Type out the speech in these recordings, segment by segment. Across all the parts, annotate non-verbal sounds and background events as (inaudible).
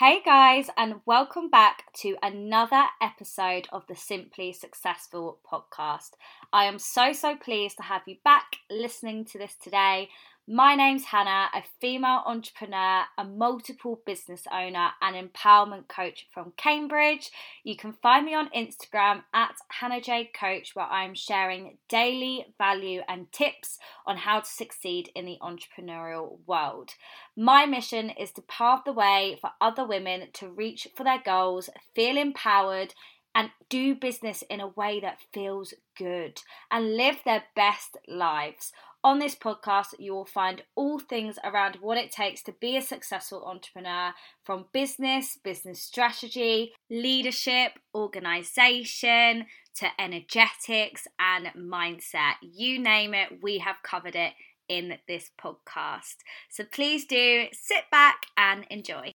Hey guys, and welcome back to another episode of the Simply Successful podcast. I am so, so pleased to have you back listening to this today. My name's Hannah, a female entrepreneur, a multiple business owner, and empowerment coach from Cambridge. You can find me on Instagram at Hannah Jade Coach, where I'm sharing daily value and tips on how to succeed in the entrepreneurial world. My mission is to pave the way for other women to reach for their goals, feel empowered, and do business in a way that feels good and live their best lives. On this podcast, you will find all things around what it takes to be a successful entrepreneur from business, business strategy, leadership, organization, to energetics and mindset. You name it, we have covered it in this podcast. So please do sit back and enjoy.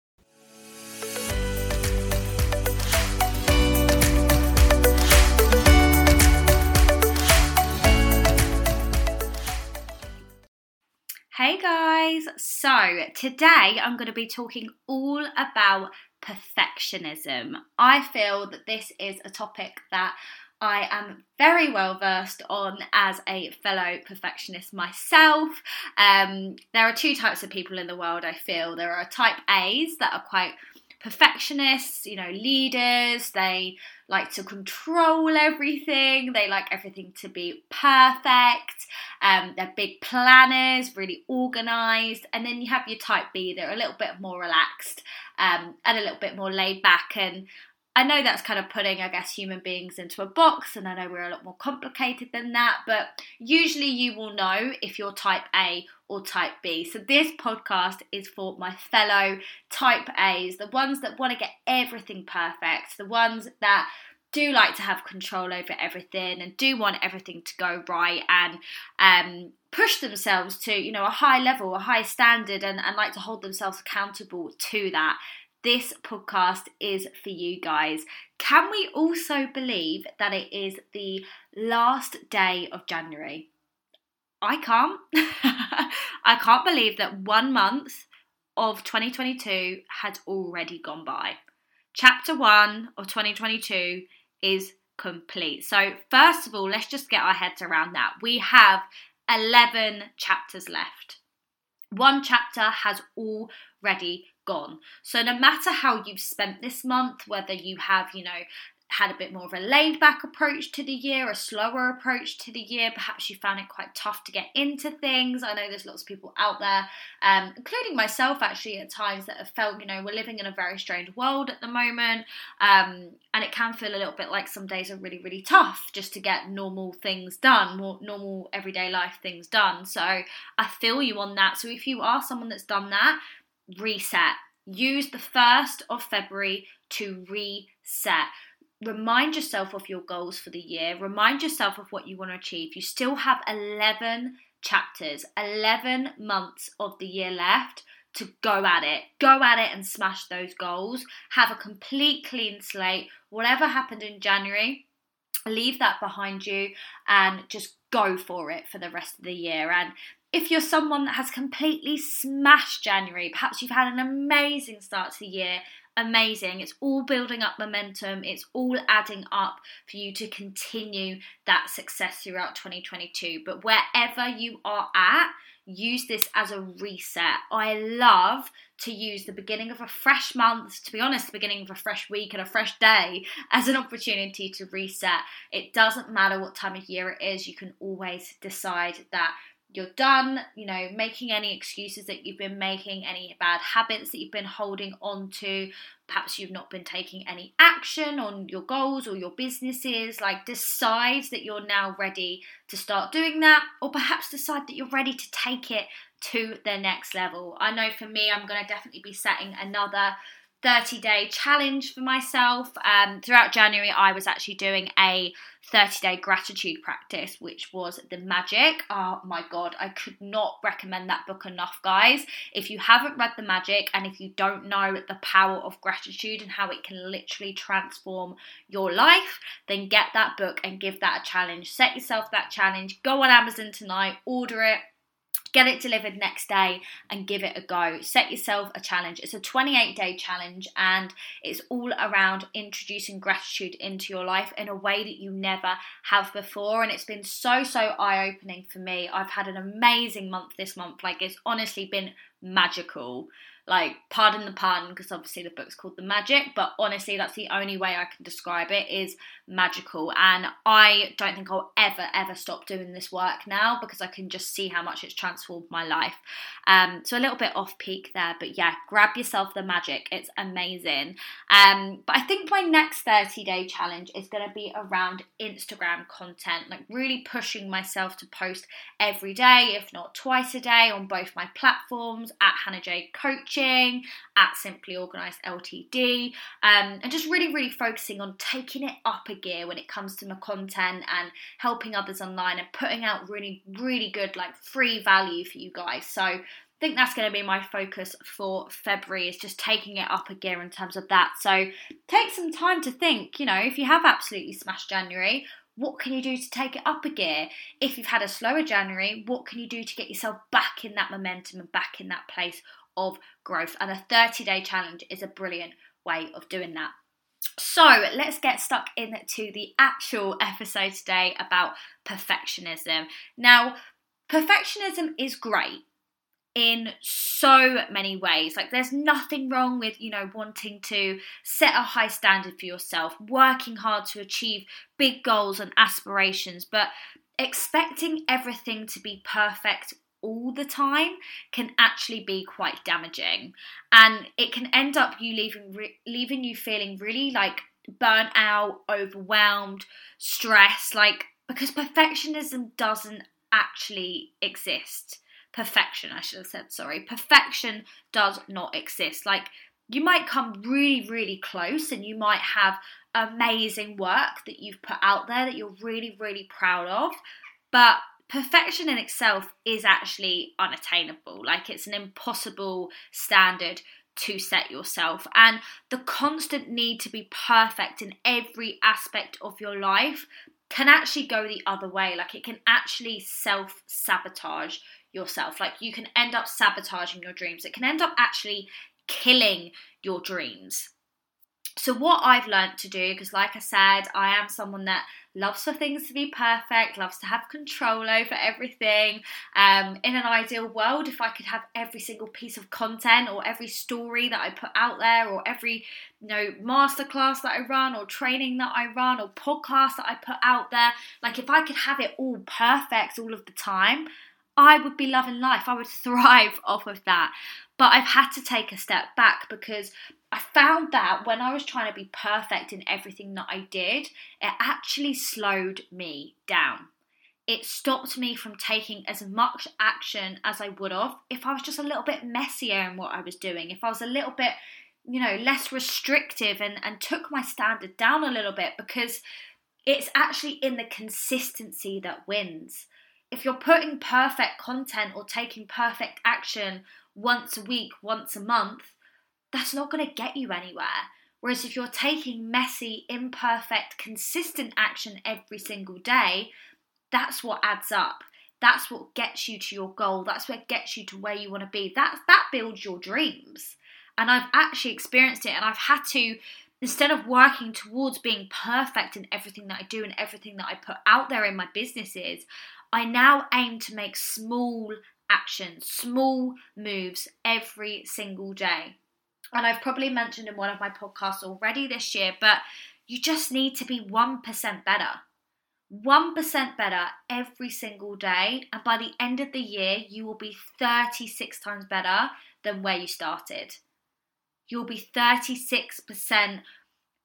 Hey guys, so today I'm going to be talking all about perfectionism. I feel that this is a topic that I am very well versed on as a fellow perfectionist myself. Um, there are two types of people in the world, I feel. There are type A's that are quite perfectionists, you know, leaders. They like to control everything. They like everything to be perfect. Um, they're big planners, really organized. And then you have your type B, they're a little bit more relaxed um, and a little bit more laid back. And I know that's kind of putting, I guess, human beings into a box, and I know we're a lot more complicated than that, but usually you will know if you're type A or type B. So this podcast is for my fellow type A's, the ones that want to get everything perfect, the ones that do like to have control over everything and do want everything to go right and um, push themselves to you know a high level a high standard and, and like to hold themselves accountable to that this podcast is for you guys. Can we also believe that it is the last day of January? I can't. (laughs) I can't believe that one month of 2022 has already gone by. Chapter one of 2022 is complete. So, first of all, let's just get our heads around that. We have 11 chapters left. One chapter has already gone. So no matter how you've spent this month, whether you have, you know, had a bit more of a laid back approach to the year, a slower approach to the year. Perhaps you found it quite tough to get into things. I know there's lots of people out there, um, including myself actually, at times that have felt, you know, we're living in a very strange world at the moment. Um, and it can feel a little bit like some days are really, really tough just to get normal things done, more normal everyday life things done. So I feel you on that. So if you are someone that's done that, reset. Use the 1st of February to reset. Remind yourself of your goals for the year. Remind yourself of what you want to achieve. You still have 11 chapters, 11 months of the year left to go at it. Go at it and smash those goals. Have a complete clean slate. Whatever happened in January, leave that behind you and just go for it for the rest of the year. And if you're someone that has completely smashed January, perhaps you've had an amazing start to the year, amazing. It's all building up momentum, it's all adding up for you to continue that success throughout 2022. But wherever you are at, use this as a reset. I love to use the beginning of a fresh month, to be honest, the beginning of a fresh week and a fresh day (laughs) as an opportunity to reset. It doesn't matter what time of year it is, you can always decide that you're done, you know, making any excuses that you've been making, any bad habits that you've been holding on to. Perhaps you've not been taking any action on your goals or your businesses. Like, decide that you're now ready to start doing that, or perhaps decide that you're ready to take it to the next level. I know for me, I'm going to definitely be setting another 30 day challenge for myself. Um, throughout January, I was actually doing a 30 day gratitude practice, which was The Magic. Oh my god, I could not recommend that book enough, guys. If you haven't read The Magic and if you don't know the power of gratitude and how it can literally transform your life, then get that book and give that a challenge. Set yourself that challenge. Go on Amazon tonight, order it get it delivered next day and give it a go. Set yourself a challenge. It's a 28 day challenge and it's all around introducing gratitude into your life in a way that you never have before. And it's been so, so eye opening for me. I've had an amazing month this month. Like, it's honestly been magical like pardon the pun because obviously the book's called the magic but honestly that's the only way i can describe it is magical. And i don't think i'll ever ever stop doing this work now because i can just see how much it's transformed my life. Um, so a little bit off peak there but yeah grab yourself the magic. It's amazing. Um, but i think my next 30 day challenge is going to be around instagram content like really pushing myself to post every day if not twice a day on both my platforms at hannah jade coach coaching, at Simply Organised LTD, um, and just really, really focusing on taking it up a gear when it comes to my content and helping others online and putting out really, really good, like free value for you guys. So, I think that's going to be my focus for February is just taking it up a gear in terms of that. So take some time to think, you know, if you have absolutely smashed January, what can you do to take it up a gear? If you've had a slower January, what can you do to get yourself back in that momentum and back in that place of growth. And a 30 day challenge is a brilliant way of doing that. So let's get stuck into the actual (laughs) episode today about perfectionism. Now, perfectionism is great in so many ways. Like, there's nothing wrong with, you know, wanting to set a high standard for yourself, working hard to achieve big goals and aspirations, but expecting everything to be perfect all the time can actually be quite damaging. And it can end up you leaving re- leaving you feeling really like burnt out overwhelmed stressed like because perfectionism doesn't actually exist. Perfection i should have said sorry. Perfection does not exist. Like you might come really really close and you might have amazing work that you've put out there that you're really really proud of but perfection in itself is actually unattainable. Like it's an impossible standard to set yourself. And the constant need to be perfect in every aspect of your life can actually go the other way. Like it can actually self sabotage yourself. Like you can end up sabotaging your dreams. It can end up actually killing your dreams. So, what I've learned to do, because like I said, I am someone that loves for things to be perfect, loves to have control over everything. Um, in an ideal world, if I could have every single piece of content or every story that I put out there or every you know masterclass that I run or training that I run or podcast that I put out there, like if I could have it all perfect all of the time, I would be loving life. I would (laughs) thrive off of that. But I've had to take a step back because I found that when I was trying to be perfect in everything that I did, it actually slowed me down. It stopped me from taking as much action as I would have if I was just a little bit messier in what I was doing, if I was a little bit, you know, less restrictive and, and took my standard down a little bit because it's actually in the consistency that wins. If you're putting perfect content or taking perfect action once a week, once a month, that's not going to get you anywhere. Whereas if you're taking messy, imperfect, consistent action every single day, that's what adds up. That's what gets you to your goal. That's what gets you to where you want to be. That that builds your dreams. And I've actually experienced it and I've had to instead of working towards being perfect in everything that I do and everything that I put out there in my businesses, I now aim to make small actions, small moves every single day and I've probably mentioned in one of my podcasts already this year, but you just need to be 1% better. 1% better every single day, and by the end of the year, you will be 36 times better than where you started. You'll be 36%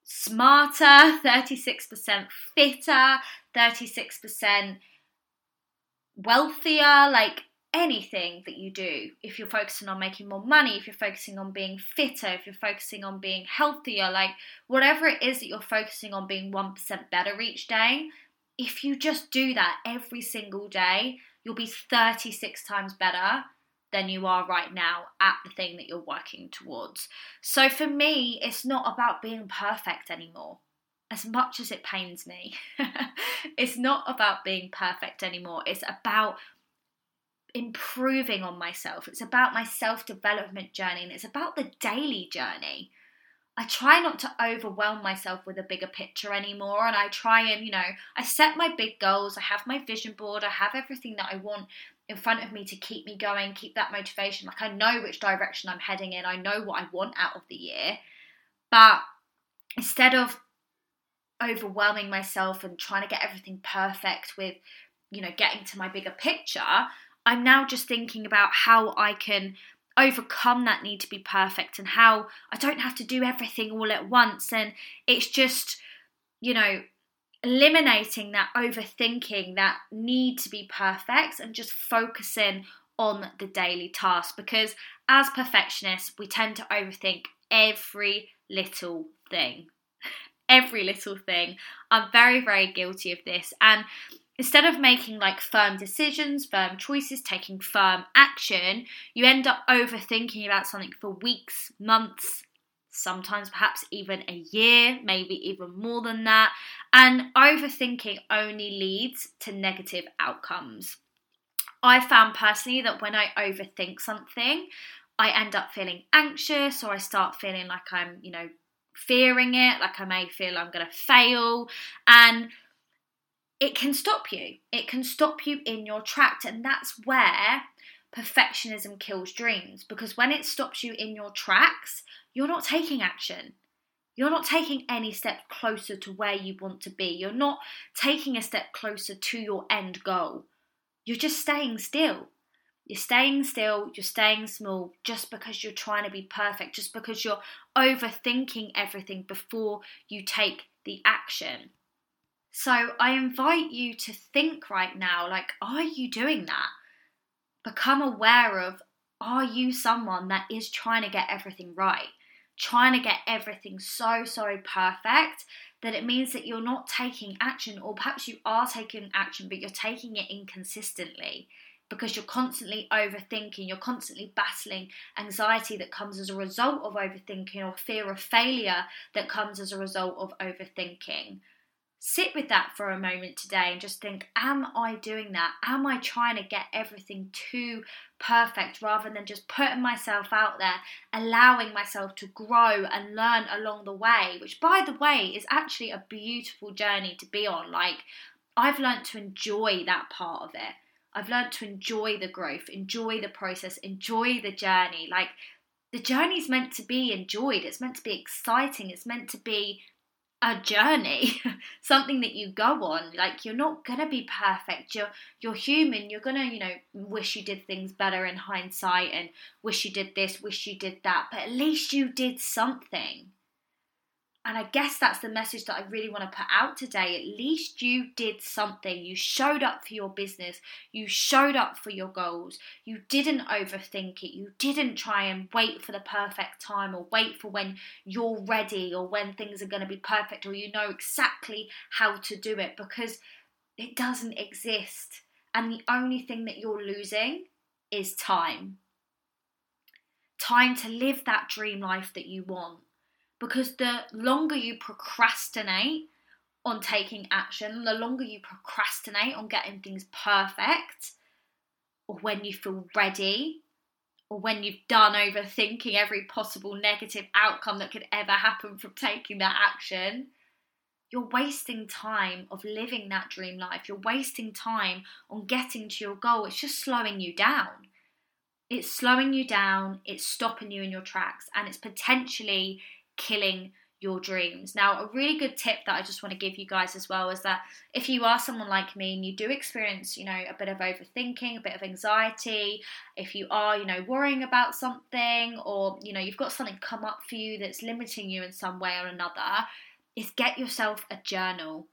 smarter, 36% fitter, 36% wealthier. Like anything that you do, if you're focusing on making more money, if you're focusing on being fitter, if you're focusing on being healthier, like whatever it is that you're focusing on being 1% better each day, if you just do that every single day, you'll be 36 times better than you are right now at the thing that you're working towards. So for me, it's not about being perfect anymore. As much as it pains me, (laughs) it's not about being perfect anymore. It's about improving on myself. It's about my self development journey and it's about the daily journey. I try not to overwhelm myself with a bigger picture anymore. And I try and, you know, I set my big goals. I have my vision board. I have everything that I want in front of me to keep me going, keep that motivation. Like I know which direction I'm heading in. I know what I want out of the year. But instead of overwhelming myself and trying to get everything perfect with, you know, getting to my bigger picture, I'm now just thinking about how I can overcome that need to be perfect and how I don't have to do everything all at once. And it's just, you know, eliminating that overthinking, that need to be perfect, and just focusing on the daily task. Because as perfectionists, we tend to overthink every little thing. (laughs) every little thing. I'm very, very guilty of this. And instead of making like firm decisions, firm choices, taking firm action, you end up overthinking about something for weeks, months, sometimes perhaps even a year, maybe even more than that. And overthinking only leads to negative outcomes. I found personally that when I overthink something, I end up feeling anxious or I start feeling like I'm, you know, fearing it, like I may feel I'm going to fail. And it can stop you. It can stop you in your track. And that's where perfectionism kills dreams because when it stops you in your tracks, you're not taking action. You're not taking any step closer to where you want to be. You're not taking a step closer to your end goal. You're just staying still. You're staying still, you're staying small just because you're trying to be perfect, just because you're overthinking everything before you take the action. So I invite you to think right now like, are you doing that? Become aware of are you someone that is trying to get everything right? Trying to get everything so, so perfect that it means that you're not taking action, or perhaps you are taking action, but you're taking it inconsistently because you're constantly overthinking, you're constantly battling anxiety that comes as a result of overthinking, or fear of failure that comes as a result of overthinking sit with that for a moment today and just think am I doing that? Am I trying to get everything too perfect rather than just putting myself out there, allowing myself to grow and learn along the way, which by the way is actually a beautiful journey to be on. Like, I've learned to enjoy that part of it. I've learned to enjoy the growth, enjoy the process, enjoy the journey. Like, the journey's meant to be enjoyed, it's meant to be exciting, it's meant to be a journey, (laughs) something that you go on. Like you're not gonna be perfect. You're you're human. You're gonna, you know, wish you did things better in hindsight and wish you did this, wish you did that. But at least you did something. And I guess that's the message that I really want to put out today. At least you did something. You showed up for your business. You showed up for your goals. You didn't overthink it. You didn't try and wait for the perfect time or wait for when you're ready or when things are going to be perfect or you know exactly how to do it because it doesn't exist. And the only thing that you're losing is time. Time to live that dream life that you want because the longer you procrastinate on taking action, the longer you procrastinate on getting things perfect, or when you feel ready, or when you've done overthinking every possible negative outcome that could ever happen from taking that action, you're wasting time of living that dream life. You're wasting time on getting to your goal. It's just slowing you down. It's slowing you down, it's stopping you in your tracks, and it's potentially killing your dreams. Now, a really good tip that I just want to give you guys as well is that if you are someone like me and you do experience, you know, a bit of overthinking, a bit of anxiety, if you are, you know, worrying about something or, you know, you've got something come up for you that's limiting you in some way or another, is get yourself a journal.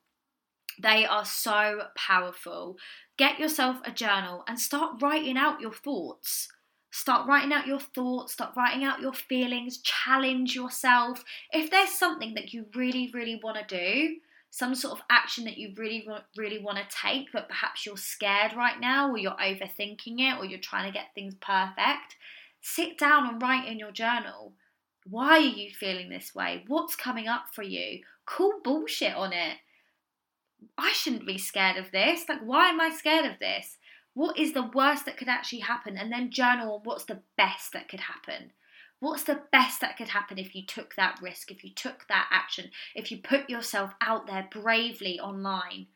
They are so powerful. Get yourself a journal and start writing out your thoughts. Start writing out your thoughts, start writing out your feelings, challenge yourself. If there's something that you really, really want to do, some sort of action that you really, really want to take, but perhaps you're scared right now, or you're overthinking it, or you're trying to get things perfect, sit down and write in your journal. Why are you feeling this way? What's coming up for you? Call bullshit on it. I shouldn't be scared of this. Like, why am I scared of this? What is the worst that could actually happen? And then journal on what's the best that could happen. What's the best that could happen if you took that risk, if you took that action, if you put yourself out there bravely online?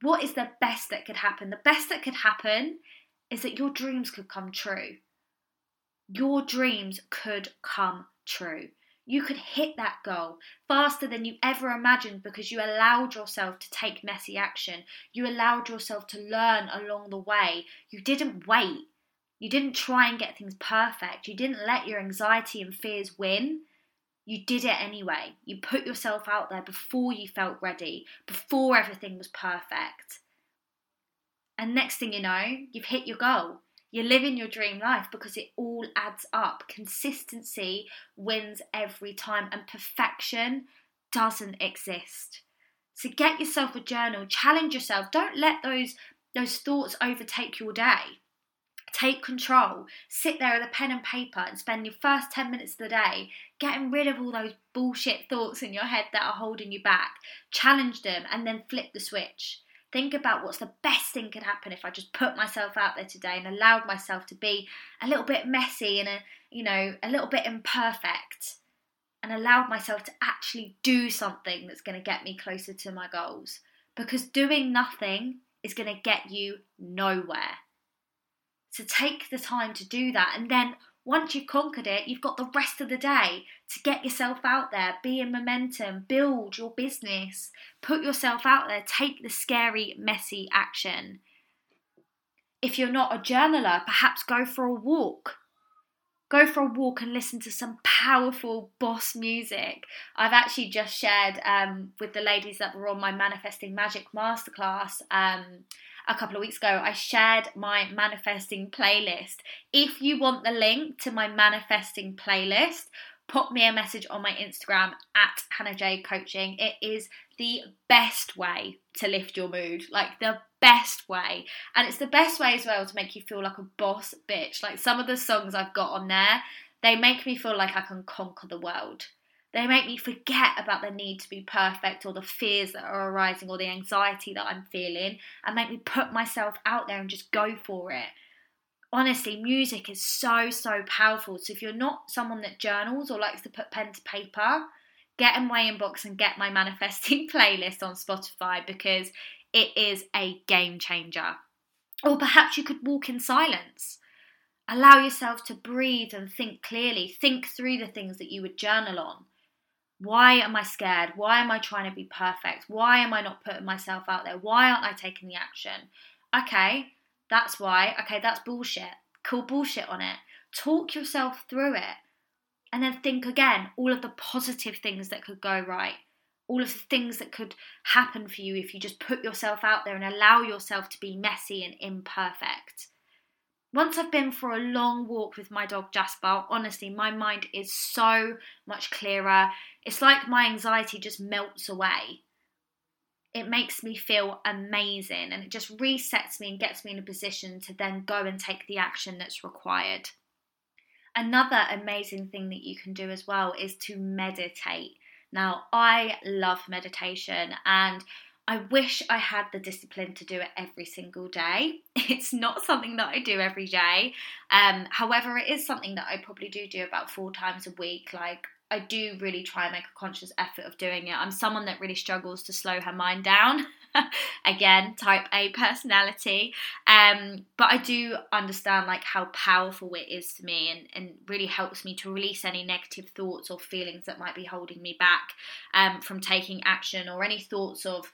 What is the best that could happen? The best that could happen is that your dreams could come true. Your dreams could come true. You could hit that goal faster than you ever imagined because you allowed yourself to take messy action. You allowed yourself to learn along the way. You didn't wait. You didn't try and get things perfect. You didn't let your anxiety and fears win. You did it anyway. You put yourself out there before you felt ready, before everything was perfect. And next thing you know, you've hit your goal. You're living your dream life because it all adds up. Consistency wins every time, and perfection doesn't exist. So get yourself a journal, challenge yourself. Don't let those those thoughts overtake your day. Take control. Sit there with a pen and paper and spend your first 10 minutes of the day getting rid of all those bullshit thoughts in your head that are holding you back. Challenge them and then flip the switch. Think about what's the best thing could happen if I just put myself out there today and allowed myself to be a little bit messy and a, you know, a little bit imperfect and allowed myself to actually do something that's going to get me closer to my goals. Because doing nothing is going to get you nowhere. So take the time to do that. And then once you've conquered it, you've got the rest of the day to get yourself out there, be in momentum, build your business, put yourself out there, take the scary, messy action. If you're not a journaler, perhaps go for a walk. Go for a walk and listen to some powerful boss music. I've actually just shared um, with the ladies that were on my Manifesting Magic Masterclass. Um, a couple of weeks ago, I shared my manifesting playlist. If you want the link to my manifesting playlist, pop me a message on my Instagram at Hannah Jade Coaching. It is the best way to lift your mood, like the best way. And it's the best way as well to make you feel like a boss bitch. Like some of the songs I've got on there, they make me feel like I can conquer the world. They make me forget about the need to be perfect or the fears that are arising or the anxiety that I'm feeling and make me put myself out there and just go for it. Honestly, music is so, so powerful. So if you're not someone that journals or likes to put pen to paper, get in my inbox and get my (laughs) manifesting playlist on Spotify because it is a game changer. Or perhaps you could walk in silence. Allow yourself to breathe and think clearly. Think through the things that you would journal on. Why am I scared? Why am I trying to be perfect? Why am I not putting myself out there? Why aren't I taking the action? Okay, that's why. Okay, that's bullshit. Call bullshit on it. Talk yourself through it. And then think again all of the positive things that could go right, all of the things that could happen for you if you just put yourself out there and allow yourself to be messy and imperfect. Once I've been for a long walk with my dog Jasper, honestly, my mind is so much clearer. It's like my anxiety just melts away. It makes me feel amazing and it just resets me and gets me in a position to then go and take the action that's required. Another amazing thing that you can do as well is to meditate. Now, I love meditation and I wish I had the discipline to do it every single day. (laughs) It's not something that I do every day. Um, however, it is something that I probably do do about four times a week. Like, I do really try and make a conscious effort of doing it. I'm someone that really struggles to slow her mind down. (laughs) Again, type A personality. Um, but I do understand like how powerful it is for me and, and really helps me to release any negative thoughts or feelings that might be holding me back um, from taking action or any thoughts of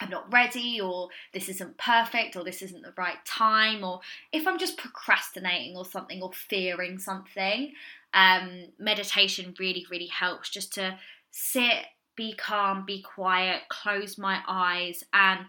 I'm not ready, or this isn't perfect, or this isn't the right time, or if I'm just procrastinating or something, or fearing something, um, meditation really, really helps just to sit, be calm, be quiet, close my eyes, and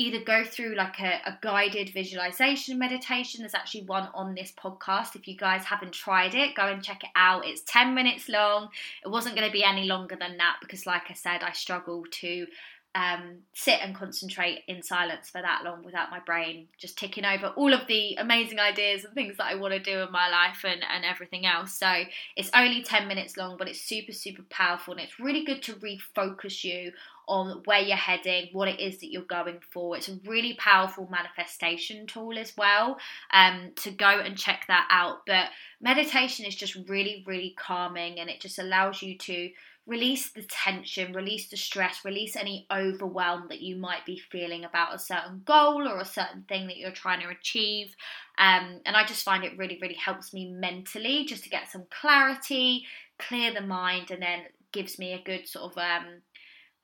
either go through like a, a, guided visualization meditation. There's actually one on this podcast. If you guys haven't tried it, go and check it out. It's 10 minutes long. It wasn't going to be any longer than that because, like I said, I struggle to um, sit and concentrate in silence for that long without my brain just ticking over all of the amazing ideas and things that I want to do in my life and, and everything else. So it's only 10 minutes long, but it's super, super powerful and it's really good to refocus you on where you're heading, what it is that you're going for. It's a really powerful manifestation tool as well. Um, to go and check that out. But meditation is just really, really calming and it just allows you to release the tension, release the stress, release any overwhelm that you might be feeling about a certain goal or a certain thing that you're trying to achieve. Um, and I just find it really, really helps me mentally just to get some clarity, clear the mind, and then gives me a good sort of um,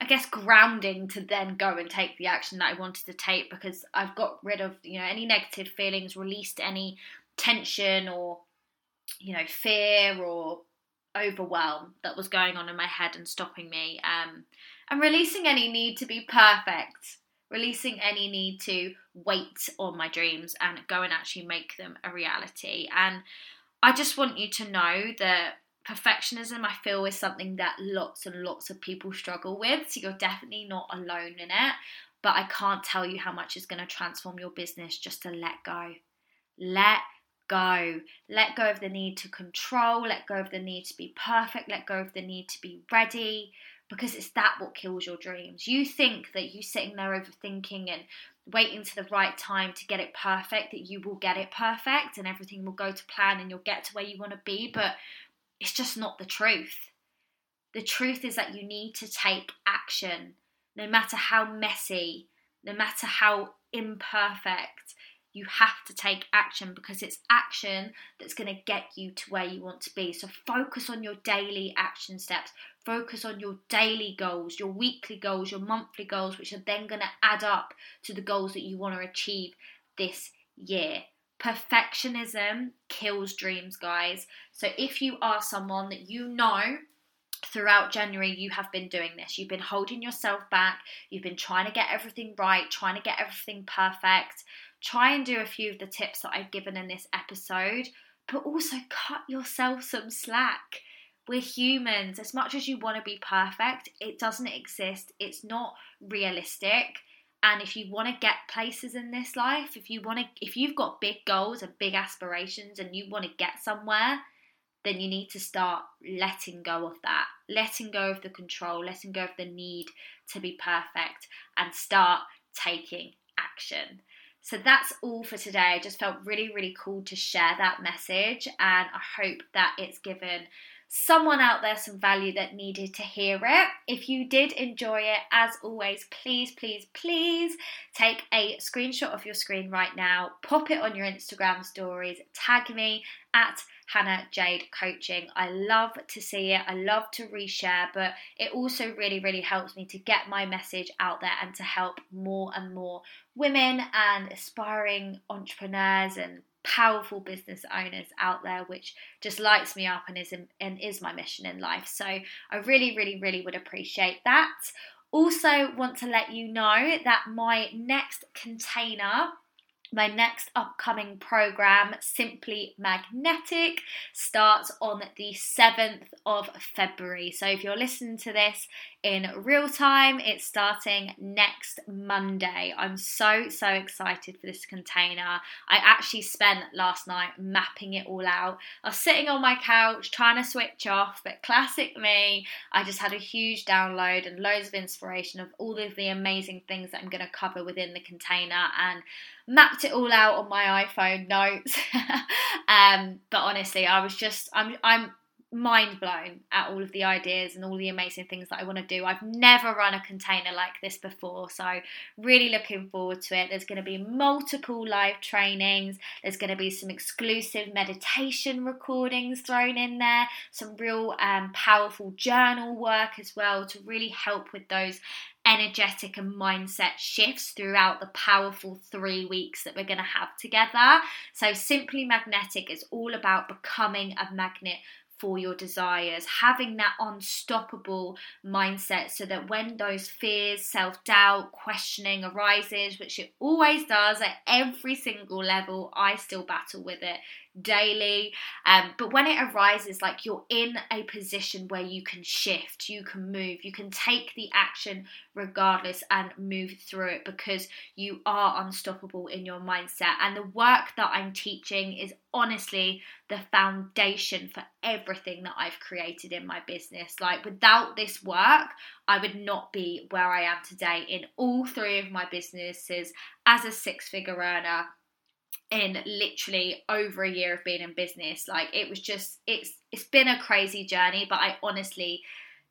I guess grounding to then go and take the action that I wanted to take because I've got rid of you know any negative feelings, released any tension or you know fear or overwhelm that was going on in my head and stopping me. Um, and releasing any need to be perfect. Releasing any need to wait on my dreams and go and actually make them a reality. And i just want you to know that perfectionism i feel is something that lots and lots of people struggle with. So you're definitely not alone in it. But i can't tell you how much is going to transform your business just to let go. Let go let go of the need to control let go of the need to be perfect let go of the need to be ready because it's that what kills your dreams you think that you sitting there overthinking and waiting to the right time to get it perfect that you will get it perfect and everything will go to plan and you'll get to where you want to be but it's just not the truth. The truth is that you need to take action, no matter how messy, no matter how imperfect. You have to take action because it's action that's going to get you to where you want to be. So focus on your daily action steps. Focus on your daily goals, your weekly goals, your monthly goals, which are then going to add up to the goals that you want to achieve this year. Perfectionism kills dreams, guys. So if you are someone that you know throughout January you have been doing this. You've been holding yourself back. You've been trying to get everything right, trying to get everything perfect. Try and do a few of the tips that I've given in this episode, but also cut yourself some slack. We're humans. As much as you want to be perfect, it doesn't exist. It's not realistic. And if you want to get places in this life, if you want to if you've got big goals and big aspirations and you want to get somewhere, then you need to start letting go of that, letting go of the control, letting go of the need to be perfect and start taking action. So that's all for today. I just felt really, really cool to share that message, and I hope that it's given someone out there some value that needed to hear it. If you did enjoy it, as always, please, please, please take a screenshot of your screen right now, pop it on your Instagram stories, tag me at Hannah Jade Coaching. I love to see it, I love to reshare, but it also really, really helps me to get my message out there and to help more and more women and aspiring entrepreneurs and powerful business owners out there, which just lights me up and is and is my mission in life. So I really, really, really would appreciate that. Also, want to let you know that my next container my next upcoming program, Simply Magnetic, starts on the 7th of February. So if you're listening to this in real time, it's starting next Monday. I'm so, so excited for this container. I actually spent last night mapping it all out. I was sitting on my couch trying to switch off, but classic me, I just had a huge download and loads of inspiration of all of the amazing things that I'm going to cover within the container and mapped it all out on my iPhone notes. (laughs) um, but honestly, I was just I'm I'm mind blown at all of the ideas and all the amazing things that I want to do. I've never run a container like this before, so really looking forward to it. There's going to be multiple live trainings, there's going to be some exclusive meditation recordings thrown in there, some real um, powerful journal work as well to really help with those energetic and mindset shifts throughout the powerful three weeks that we're going to have together. So, Simply Magnetic is all about becoming a magnet for your desires, having that unstoppable mindset so that when those fears, self doubt, questioning arises, which it always does at every single level, I still battle with it daily. Um, but when it arises, like you're in a position where you can shift, you can move, you can take the action regardless and move through it because you are unstoppable in your mindset. And the work that I'm teaching is honestly the foundation for everything that I've created in my business. Like, without this work, I would not be where I am today in all three of my businesses as a six figure earner in literally over a year of being in business. Like it was just it's it's been a crazy journey but i honestly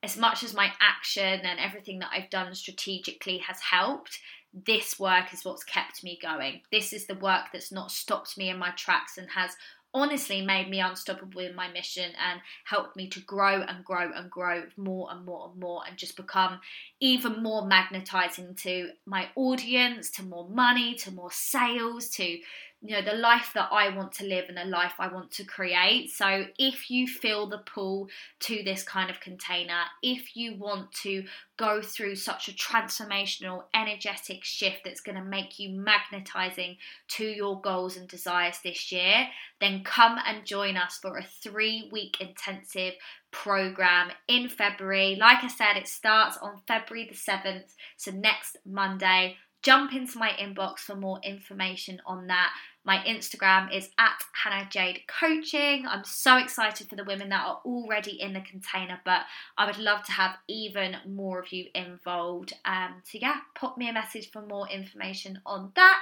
as much as my action and everything that i've done strategically has helped this work is what's kept me going. This is the work that's not stopped me in my tracks and has honestly made me unstoppable in my mission and helped me to grow and grow and grow more and more and more and just become even more magnetizing to my audience, to more money, to more sales, to you know the life that I want to live and the life I want to create. So if you feel the pull to this kind of container, if you want to go through such a transformational energetic shift that's going to make you magnetizing to your goals and desires this year, then come and join us for a 3 week intensive program in February. Like I said, it starts on February the 7th, so next Monday. Jump into my inbox for more information on that. My Instagram is at Hannah Jade Coaching. I'm so excited for the women that are already in the container, but I would love to have even more of you involved. Um, so, yeah, pop me a message for more information on that.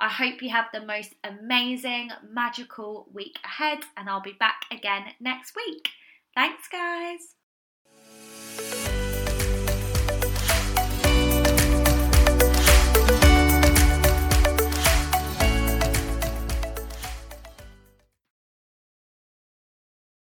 I hope you have the most amazing, magical week ahead, and I'll be back again next week. Thanks, guys.